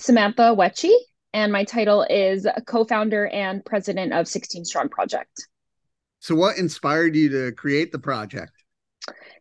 Samantha Wettje, and my title is co founder and president of 16 Strong Project. So, what inspired you to create the project?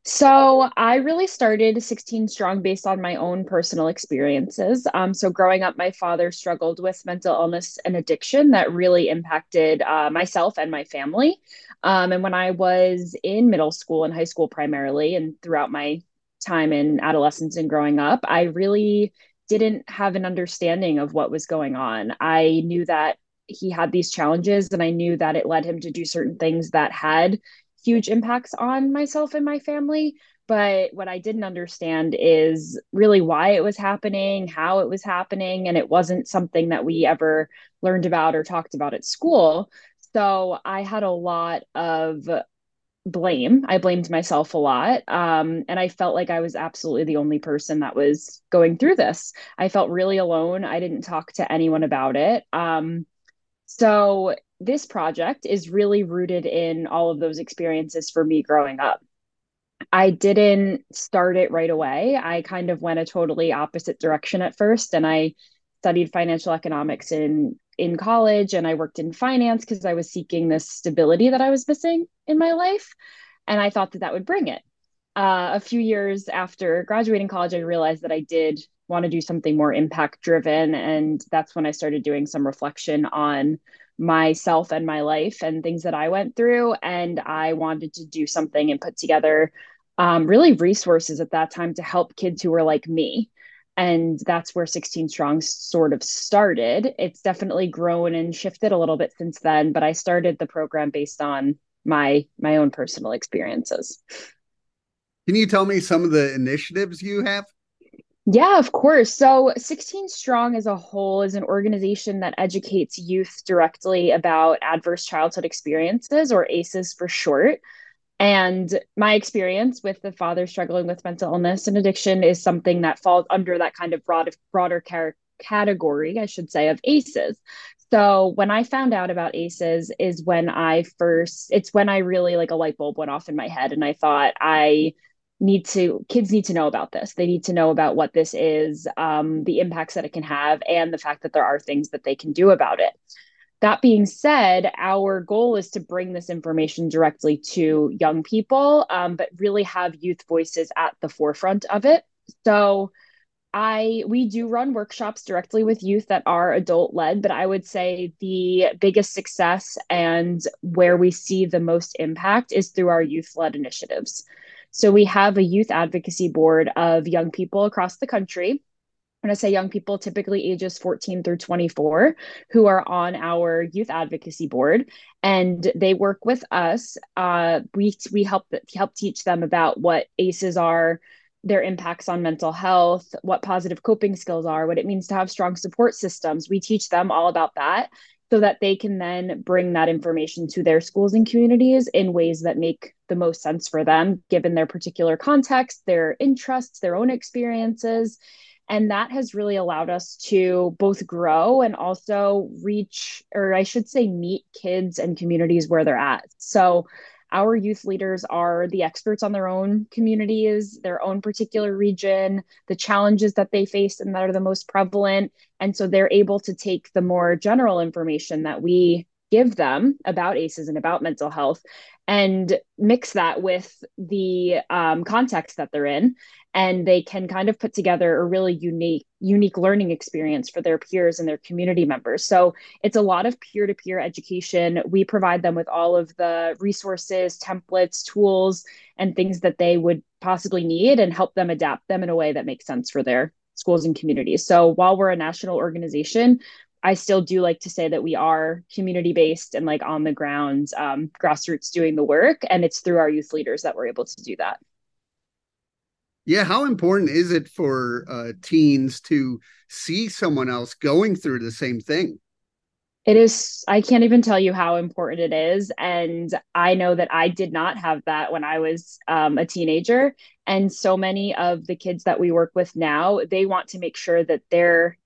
So, I really started 16 Strong based on my own personal experiences. Um, so, growing up, my father struggled with mental illness and addiction that really impacted uh, myself and my family. Um, and when I was in middle school and high school, primarily, and throughout my time in adolescence and growing up, I really didn't have an understanding of what was going on. I knew that he had these challenges and I knew that it led him to do certain things that had huge impacts on myself and my family. But what I didn't understand is really why it was happening, how it was happening. And it wasn't something that we ever learned about or talked about at school. So I had a lot of blame. I blamed myself a lot. Um, and I felt like I was absolutely the only person that was going through this. I felt really alone. I didn't talk to anyone about it. Um, so this project is really rooted in all of those experiences for me growing up. I didn't start it right away. I kind of went a totally opposite direction at first and I studied financial economics in in college and I worked in finance because I was seeking this stability that I was missing in my life. And I thought that that would bring it. Uh, a few years after graduating college, I realized that I did want to do something more impact driven. And that's when I started doing some reflection on myself and my life and things that I went through. And I wanted to do something and put together um, really resources at that time to help kids who were like me and that's where 16 strong sort of started it's definitely grown and shifted a little bit since then but i started the program based on my my own personal experiences can you tell me some of the initiatives you have yeah, of course. So 16 Strong as a whole is an organization that educates youth directly about adverse childhood experiences, or ACEs for short. And my experience with the father struggling with mental illness and addiction is something that falls under that kind of broad, broader car- category, I should say, of ACEs. So when I found out about ACEs is when I first, it's when I really like a light bulb went off in my head and I thought I need to, kids need to know about this. They need to know about what this is, um, the impacts that it can have, and the fact that there are things that they can do about it. That being said, our goal is to bring this information directly to young people, um, but really have youth voices at the forefront of it. So, I we do run workshops directly with youth that are adult led, but I would say the biggest success and where we see the most impact is through our youth led initiatives. So we have a youth advocacy board of young people across the country when I say young people, typically ages 14 through 24, who are on our youth advocacy board, and they work with us. Uh, we we help help teach them about what ACEs are, their impacts on mental health, what positive coping skills are, what it means to have strong support systems. We teach them all about that so that they can then bring that information to their schools and communities in ways that make the most sense for them, given their particular context, their interests, their own experiences and that has really allowed us to both grow and also reach, or I should say, meet kids and communities where they're at. So, our youth leaders are the experts on their own communities, their own particular region, the challenges that they face and that are the most prevalent. And so they're able to take the more general information that we give them about ACEs and about mental health and mix that with the um, context that they're in and they can kind of put together a really unique unique learning experience for their peers and their community members so it's a lot of peer-to-peer education we provide them with all of the resources templates tools and things that they would possibly need and help them adapt them in a way that makes sense for their schools and communities so while we're a national organization I still do like to say that we are community based and like on the ground, um, grassroots doing the work. And it's through our youth leaders that we're able to do that. Yeah, how important is it for uh, teens to see someone else going through the same thing? It is, I can't even tell you how important it is. And I know that I did not have that when I was um, a teenager. And so many of the kids that we work with now, they want to make sure that their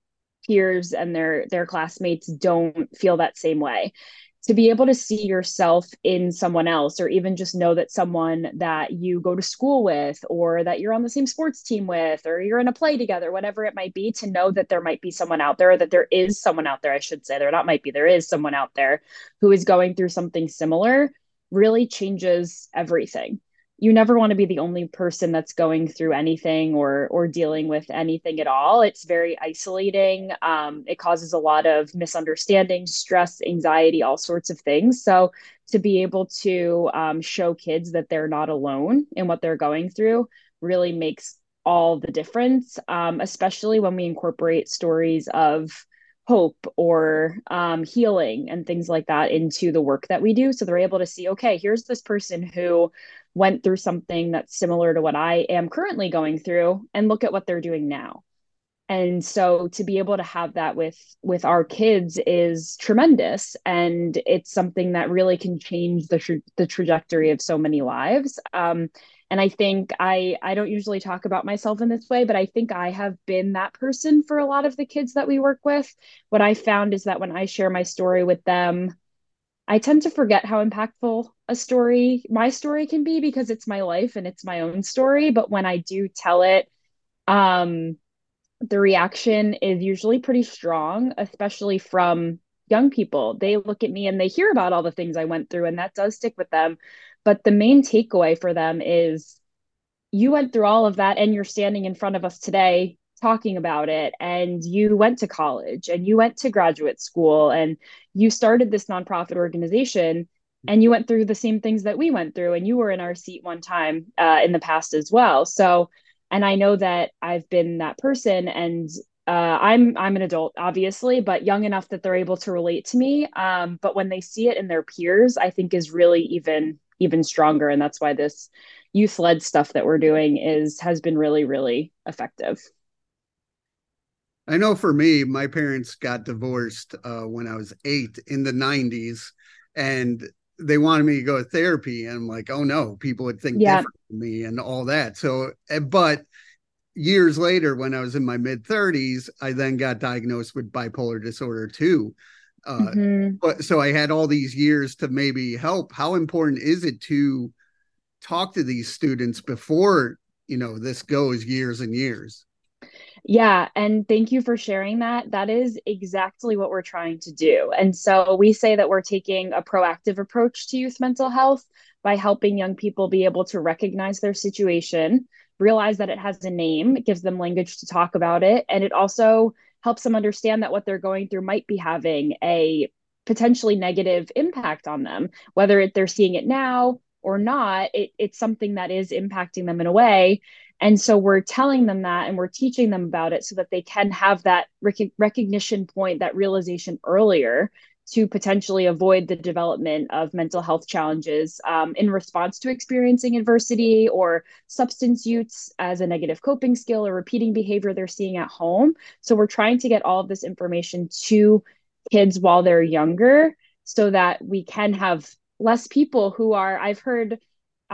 peers and their their classmates don't feel that same way to be able to see yourself in someone else or even just know that someone that you go to school with or that you're on the same sports team with or you're in a play together whatever it might be to know that there might be someone out there that there is someone out there I should say there not might be there is someone out there who is going through something similar really changes everything you never want to be the only person that's going through anything or or dealing with anything at all. It's very isolating. Um, it causes a lot of misunderstanding stress anxiety all sorts of things. So to be able to um, show kids that they're not alone in what they're going through really makes all the difference um, especially when we incorporate stories of hope or um, healing and things like that into the work that we do. So they're able to see, okay, here's this person who went through something that's similar to what I am currently going through, and look at what they're doing now. And so to be able to have that with with our kids is tremendous, and it's something that really can change the tra- the trajectory of so many lives. Um, and i think i i don't usually talk about myself in this way but i think i have been that person for a lot of the kids that we work with. What i found is that when i share my story with them i tend to forget how impactful a story my story can be because it's my life and it's my own story. But when i do tell it um the reaction is usually pretty strong especially from young people. They look at me and they hear about all the things i went through and that does stick with them. But the main takeaway for them is you went through all of that and you're standing in front of us today talking about it. And you went to college and you went to graduate school and you started this nonprofit organization and you went through the same things that we went through. And you were in our seat one time uh, in the past as well. So and i know that i've been that person and uh, i'm i'm an adult obviously but young enough that they're able to relate to me. Um, but when they see it in their peers i think is really even even stronger. And that's why this youth led stuff that we're doing is has been really really effective. I know for me my parents got divorced uh, when i was eight in the 90s and they wanted me to go to therapy and i'm like oh no people would think yeah. different from me and all that so eh, but years later when i was in my mid 30s i then got diagnosed with bipolar disorder too uh, mm-hmm. but so I had all these years to maybe help. How important is it to talk to these students before you know this goes years and years? Yeah, and thank you for sharing that. That is exactly what we're trying to do. And so we say that we're taking a proactive approach to youth mental health by helping young people be able to recognize their situation, realize that it has a name, it gives them language to talk about it, and it also helps them understand that what they're going through might be having a potentially negative impact on them, whether it, they're seeing it now or not. It, it's something that is impacting them in a way. And so we're telling them that and we're teaching them about it so that they can have that rec- recognition point, that realization earlier to potentially avoid the development of mental health challenges um, in response to experiencing adversity or substance use as a negative coping skill or repeating behavior they're seeing at home. So we're trying to get all of this information to kids while they're younger so that we can have less people who are, I've heard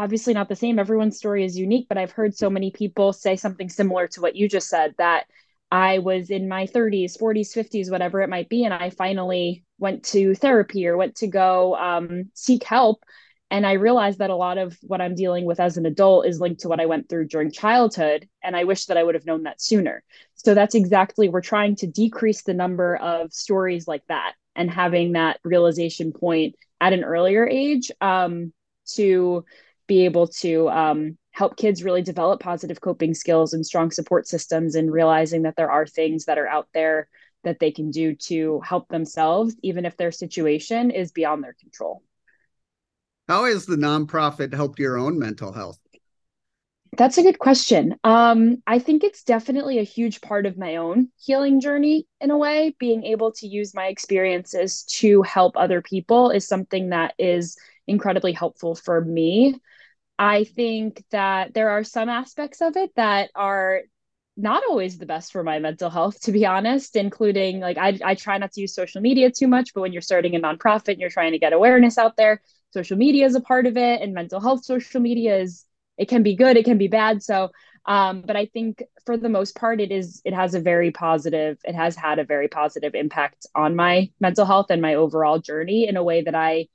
obviously not the same everyone's story is unique but i've heard so many people say something similar to what you just said that I was in my 30s, 40s, 50s, whatever it might be, and I finally went to therapy or went to go um, seek help. And I realized that a lot of what I'm dealing with as an adult is linked to what I went through during childhood. And I wish that I would have known that sooner. So that's exactly, we're trying to decrease the number of stories like that and having that realization point at an earlier age um, to be able to um, help kids really develop positive coping skills and strong support systems and realizing that there are things that are out there that they can do to help themselves even if their situation is beyond their control. How has the nonprofit helped your own mental health? That's a good question. Um, i think it's definitely a huge part of my own healing journey in a way. Being able to use my experiences to help other people is something that is incredibly helpful for me I think that there are some aspects of it that are not always the best for my mental health, to be honest, including like I, I try not to use social media too much, but when you're starting a nonprofit and you're trying to get awareness out there, social media is a part of it, and mental health social media is it can be good, it can be bad. So Um, but I think for the most part, it is it has a very positive, it has had a very positive impact on my mental health and my overall journey in a way that I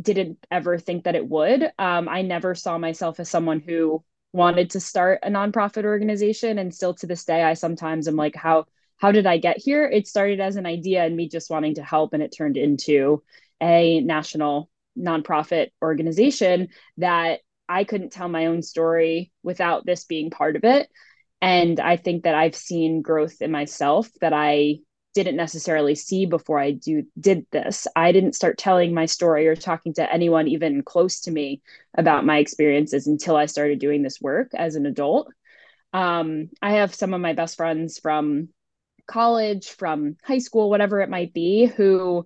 didn't ever think that it would. Um, I never saw myself as someone who wanted to start a nonprofit organization, and still to this day, I sometimes am like, how how did I get here? It started as an idea and me just wanting to help, and it turned into a national nonprofit organization that I couldn't tell my own story without this being part of it. And I think that I've seen growth in myself that I didn't necessarily see before I do did this. I didn't start telling my story or talking to anyone even close to me about my experiences until I started doing this work as an adult. Um, I have some of my best friends from college, from high school, whatever it might be, who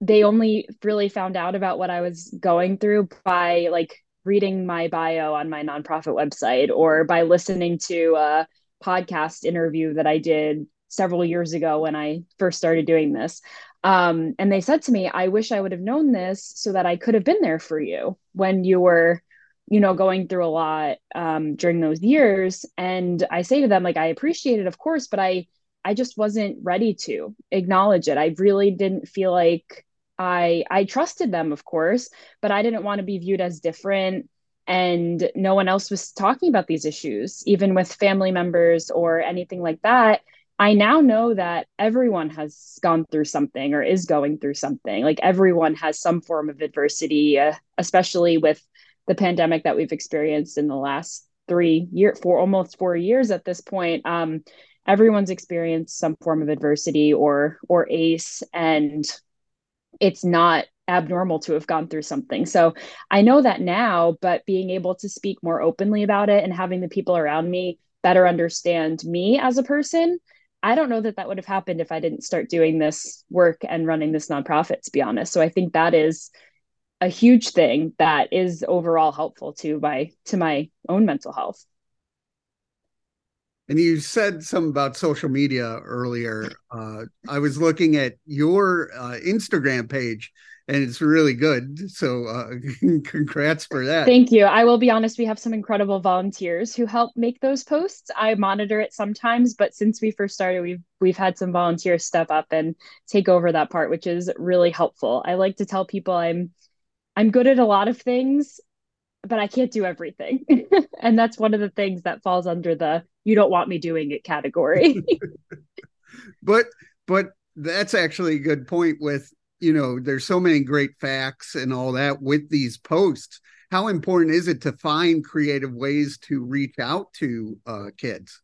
they only really found out about what I was going through by like reading my bio on my nonprofit website or by listening to a podcast interview that I did several years ago when I first started doing this. Um, and they said to me, I wish I would have known this so that I could have been there for you when you were, you know, going through a lot um, during those years. And I say to them, like, I appreciate it, of course, but I, I just wasn't ready to acknowledge it. I really didn't feel like I I trusted them, of course, but I didn't want to be viewed as different and no one else was talking about these issues even with family members or anything like that i now know that everyone has gone through something or is going through something like everyone has some form of adversity uh, especially with the pandemic that we've experienced in the last three year for almost four years at this point um, everyone's experienced some form of adversity or or ace and it's not abnormal to have gone through something. So I know that now, but being able to speak more openly about it and having the people around me better understand me as a person, I don't know that that would have happened if I didn't start doing this work and running this nonprofit, to be honest. So I think that is a huge thing that is overall helpful to my to my own mental health. And you said something about social media earlier. Uh, I was looking at your uh, Instagram page, and it's really good. So, uh, congrats for that. Thank you. I will be honest, we have some incredible volunteers who help make those posts. I monitor it sometimes, but since we first started, we've we've had some volunteers step up and take over that part, which is really helpful. I like to tell people I'm I'm good at a lot of things, but I can't do everything. and that's one of the things that falls under the you don't want me doing it category. but but that's actually a good point with you know there's so many great facts and all that with these posts. How important is it to find creative ways to reach out to uh, kids?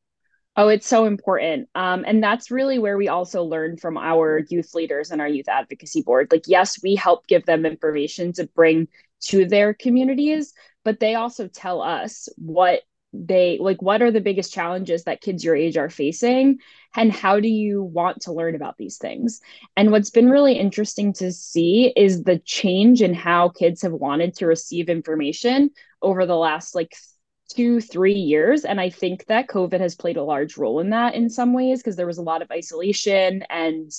Oh it's so important. Um, and that's really where we also learn from our youth leaders and our youth advocacy board. Like yes we help give them information to bring to their communities but they also tell us what they like what are the biggest challenges that kids your age are facing? And how do you want to learn about these things? And what's been really interesting to see is the change in how kids have wanted to receive information over the last like two three years and i think that covid has played a large role in that in some ways because there was a lot of isolation and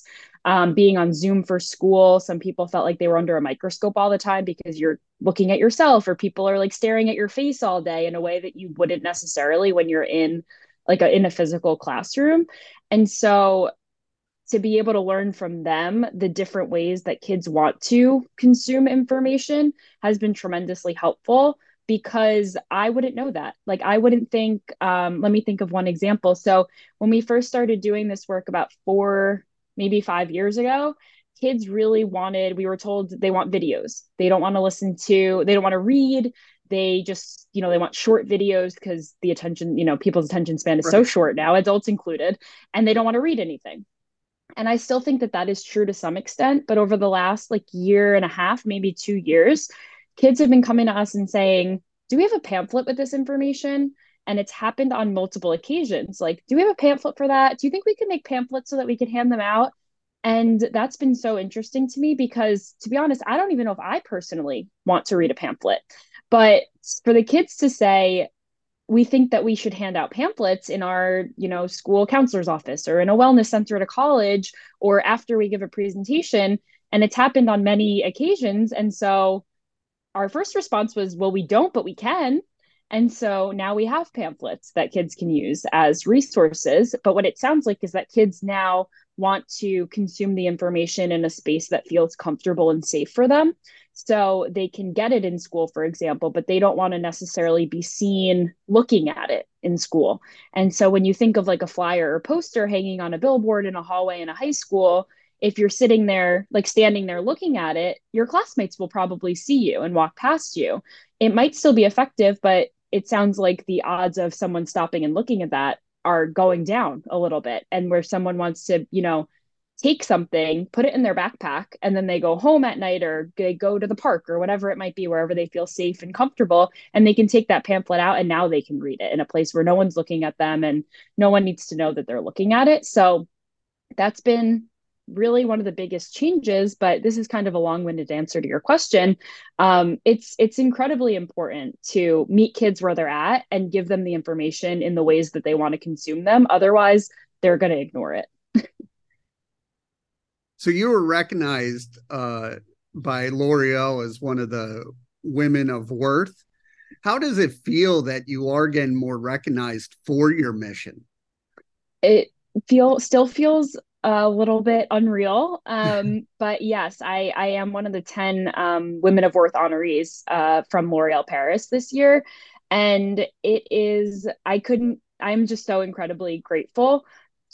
um, being on Zoom for school. Some people felt like they were under a microscope all the time because you're looking at yourself, or people are like staring at your face all day in a way that you wouldn't necessarily when you're in like a, in a physical classroom. And so to be able to learn from them the different ways that kids want to consume information has been tremendously helpful because I wouldn't know that. Like, I wouldn't think, um, let me think of one example. So, when we first started doing this work about four maybe five years ago, kids really wanted, we were told they want videos. They don't want to listen to, they don't want to read. They just, you know, they want short videos because the attention, you know, people's attention span is right. so short now, adults included, and they don't want to read anything. And I still think that that is true to some extent. But over the last like year and a half, maybe two years, kids have been coming to us and saying, Do we have a pamphlet with this information? and it's happened on multiple occasions. Like do we have a pamphlet for that? Do you think we can make pamphlets so that we can hand them out? And that's been so interesting to me because to be honest i don't even know if i personally want to read a pamphlet. But for the kids to say we think that we should hand out pamphlets in our you know school counselor's office or in a wellness center at a college or after we give a presentation and it's happened on many occasions. And so our first response was well we don't but we can And so now we have pamphlets that kids can use as resources. But what it sounds like is that kids now want to consume the information in a space that feels comfortable and safe for them. So they can get it in school, for example, but they don't want to necessarily be seen looking at it in school. And so when you think of like a flyer or poster hanging on a billboard in a hallway in a high school, if you're sitting there, like standing there looking at it, your classmates will probably see you and walk past you. It might still be effective, but it sounds like the odds of someone stopping and looking at that are going down a little bit. And where someone wants to, you know, take something, put it in their backpack, and then they go home at night or they go to the park or whatever it might be, wherever they feel safe and comfortable. And they can take that pamphlet out and now they can read it in a place where no one's looking at them and no one needs to know that they're looking at it. So that's been really one of the biggest changes but this is kind of a long-winded answer to your question um, it's it's incredibly important to meet kids where they're at and give them the information in the ways that they want to consume them otherwise they're going to ignore it so you were recognized uh, by L'Oreal as one of the women of worth. How does it feel that you are getting more recognized for your mission? It feel still feels a little bit unreal. Um, but yes, I, I am one of the 10 um, Women of Worth honorees uh, from L'Oreal Paris this year. And it is, I couldn't, I'm just so incredibly grateful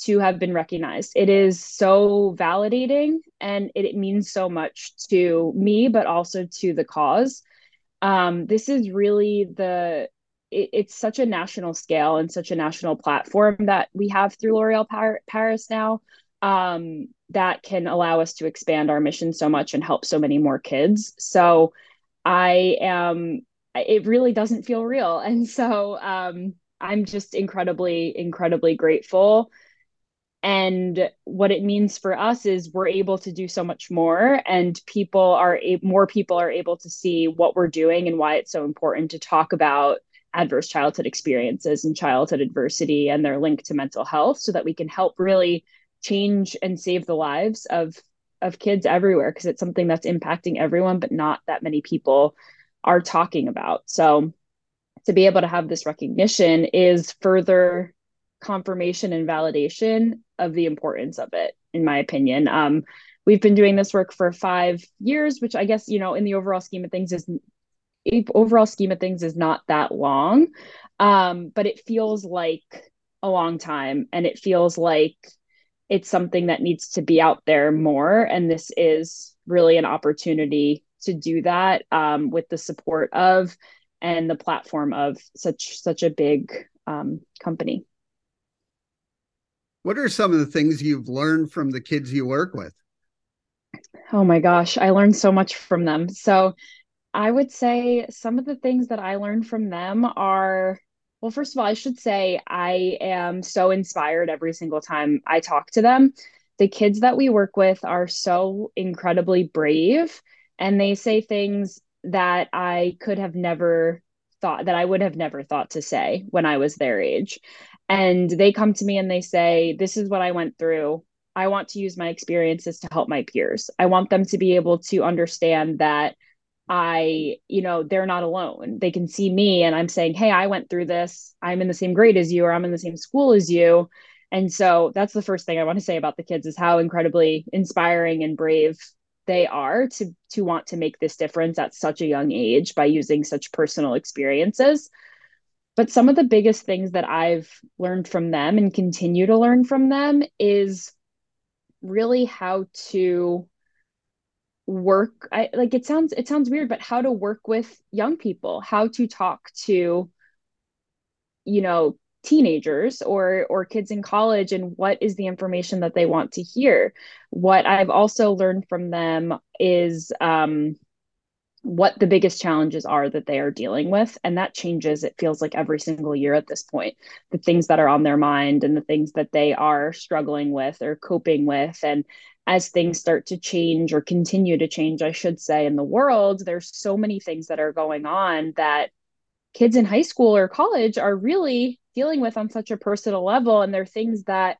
to have been recognized. It is so validating and it, it means so much to me, but also to the cause. Um, this is really the it, it's such a national scale and such a national platform that we have through L'Oreal Par- Paris now um, that can allow us to expand our mission so much and help so many more kids. So I am, it really doesn't feel real. And so um, I'm just incredibly, incredibly grateful and what it means for us is we're able to do so much more and people are a- more people are able to see what we're doing and why it's so important to talk about adverse childhood experiences and childhood adversity and their link to mental health so that we can help really change and save the lives of of kids everywhere because it's something that's impacting everyone but not that many people are talking about so to be able to have this recognition is further confirmation and validation of the importance of it, in my opinion. Um, we've been doing this work for five years, which I guess, you know, in the overall scheme of things is overall scheme of things is not that long. Um, but it feels like a long time and it feels like it's something that needs to be out there more. And this is really an opportunity to do that um, with the support of and the platform of such such a big um, company. What are some of the things you've learned from the kids you work with? Oh my gosh, I learned so much from them. So I would say some of the things that I learned from them are well, first of all, I should say I am so inspired every single time I talk to them. The kids that we work with are so incredibly brave and they say things that I could have never thought that I would have never thought to say when I was their age. And they come to me and they say this is what i went through. I want to use my experiences to help my peers. I want them to be able to understand that i you know they're not alone. They can see me and i'm saying hey i went through this. I'm in the same grade as you or i'm in the same school as you. And so that's the first thing i want to say about the kids is how incredibly inspiring and brave they are to to want to make this difference at such a young age by using such personal experiences. But some of the biggest things that I've learned from them and continue to learn from them is really how to work I like it sounds it sounds weird but how to work with young people how to talk to you know teenagers or or kids in college and what is the information that they want to hear. What i've also learned from them is um what the biggest challenges are that they are dealing with and that changes it feels like every single year at this point. The things that are on their mind and the things that they are struggling with or coping with and as things start to change or continue to change i should say in the world there's so many things that are going on that kids in high school or college are really dealing with on such a personal level. And they're things that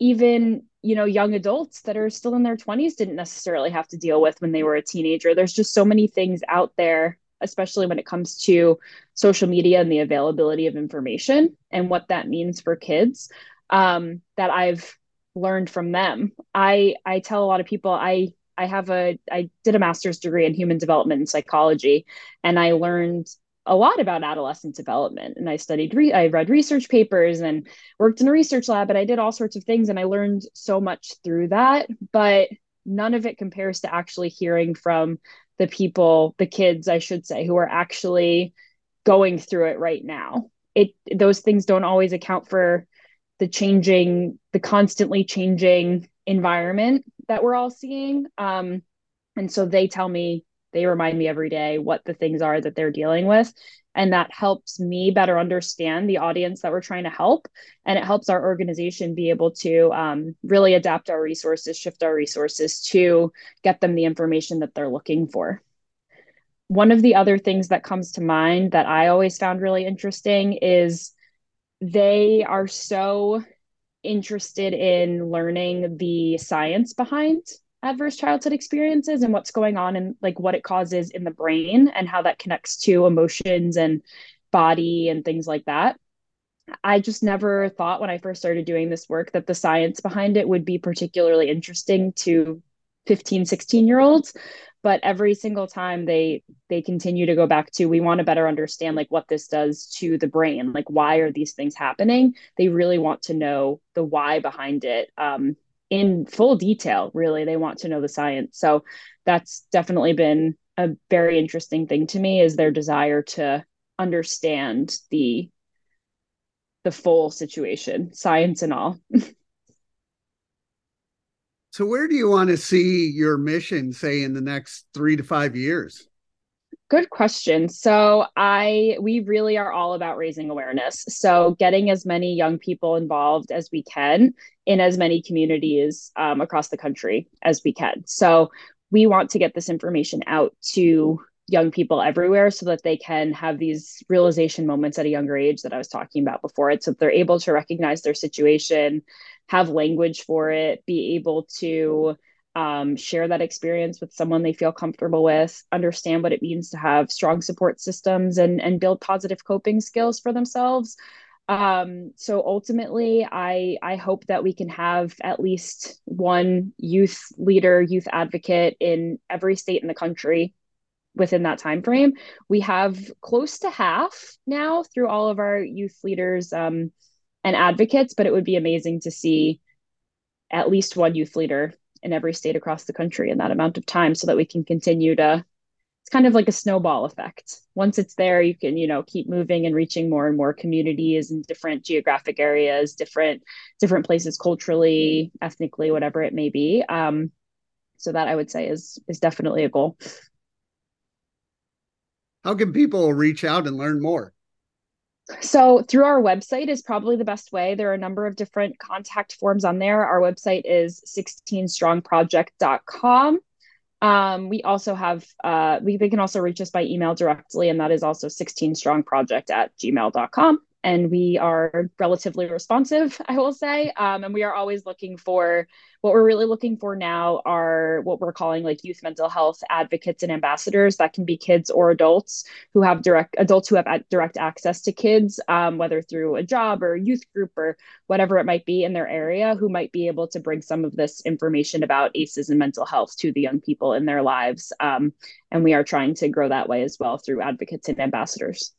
even you know young adults that are still in their 20s didn't necessarily have to deal with when they were a teenager. There's just so many things out there especially when it comes to social media and the availability of information and what that means for kids um, that I've learned from them. I I tell a lot of people I I have a I did a master's degree in human development and psychology, and I learned a lot about adolescent development. And I studied re- I read research papers and worked in a research lab, and I did all sorts of things, and I learned so much through that. But none of it compares to actually hearing from the people, the kids, I should say, who are actually going through it right now. It those things don't always account for the changing, the constantly changing environment that we're all seeing. Um, and so they tell me, they remind me every day what the things are that they're dealing with. And that helps me better understand the audience that we're trying to help. And it helps our organization be able to um, really adapt our resources, shift our resources to get them the information that they're looking for. One of the other things that comes to mind that I always found really interesting is they are so interested in learning the science behind adverse childhood experiences and what's going on and like what it causes in the brain and how that connects to emotions and body and things like that. I just never thought when I first started doing this work that the science behind it would be particularly interesting to 15, 16 year olds but every single time they they continue to go back to we want to better understand like what this does to the brain. Like why are these things happening? They really want to know the why behind it um, in full detail really. They want to know the science. So that's definitely been a very interesting thing to me is their desire to understand the the full situation science and all So, where do you want to see your mission, say, in the next three to five years? Good question. So, I we really are all about raising awareness. So, getting as many young people involved as we can in as many communities um, across the country as we can. So, we want to get this information out to young people everywhere so that they can have these realization moments at a younger age that I was talking about before. So they're able to recognize their situation, have language for it, be able to um, share that experience with someone they feel comfortable with, understand what it means to have strong support systems and, and build positive coping skills for themselves. Um, so ultimately, I, I hope that we can have at least one youth leader, youth advocate in every state in the country within that time frame. We have close to half now through all of our youth leaders um, and advocates, but it would be amazing to see at least one youth leader in every state across the country in that amount of time so that we can continue to it's kind of like a snowball effect. Once it's there you can you know keep moving and reaching more and more communities in different geographic areas different different places culturally ethnically whatever it may be. Um, so that i would say is is definitely a goal. How can people reach out and learn more so through our website is probably the best way. There are a number of different contact forms on there. Our website is 16strongproject.com. Um, we also have, uh, we, they can also reach us by email directly, and that is also 16strongproject at gmail.com and we are relatively responsive, I will say. Um, and we are always looking for what we're really looking for now are what we're calling like youth mental health advocates and ambassadors. That can be kids or adults who have direct adults who have direct access to kids, um, whether through a job or youth group or whatever it might be in their area, who might be able to bring some of this information about ACEs and mental health to the young people in their lives. Um, and we are trying to grow that way as well through advocates and ambassadors.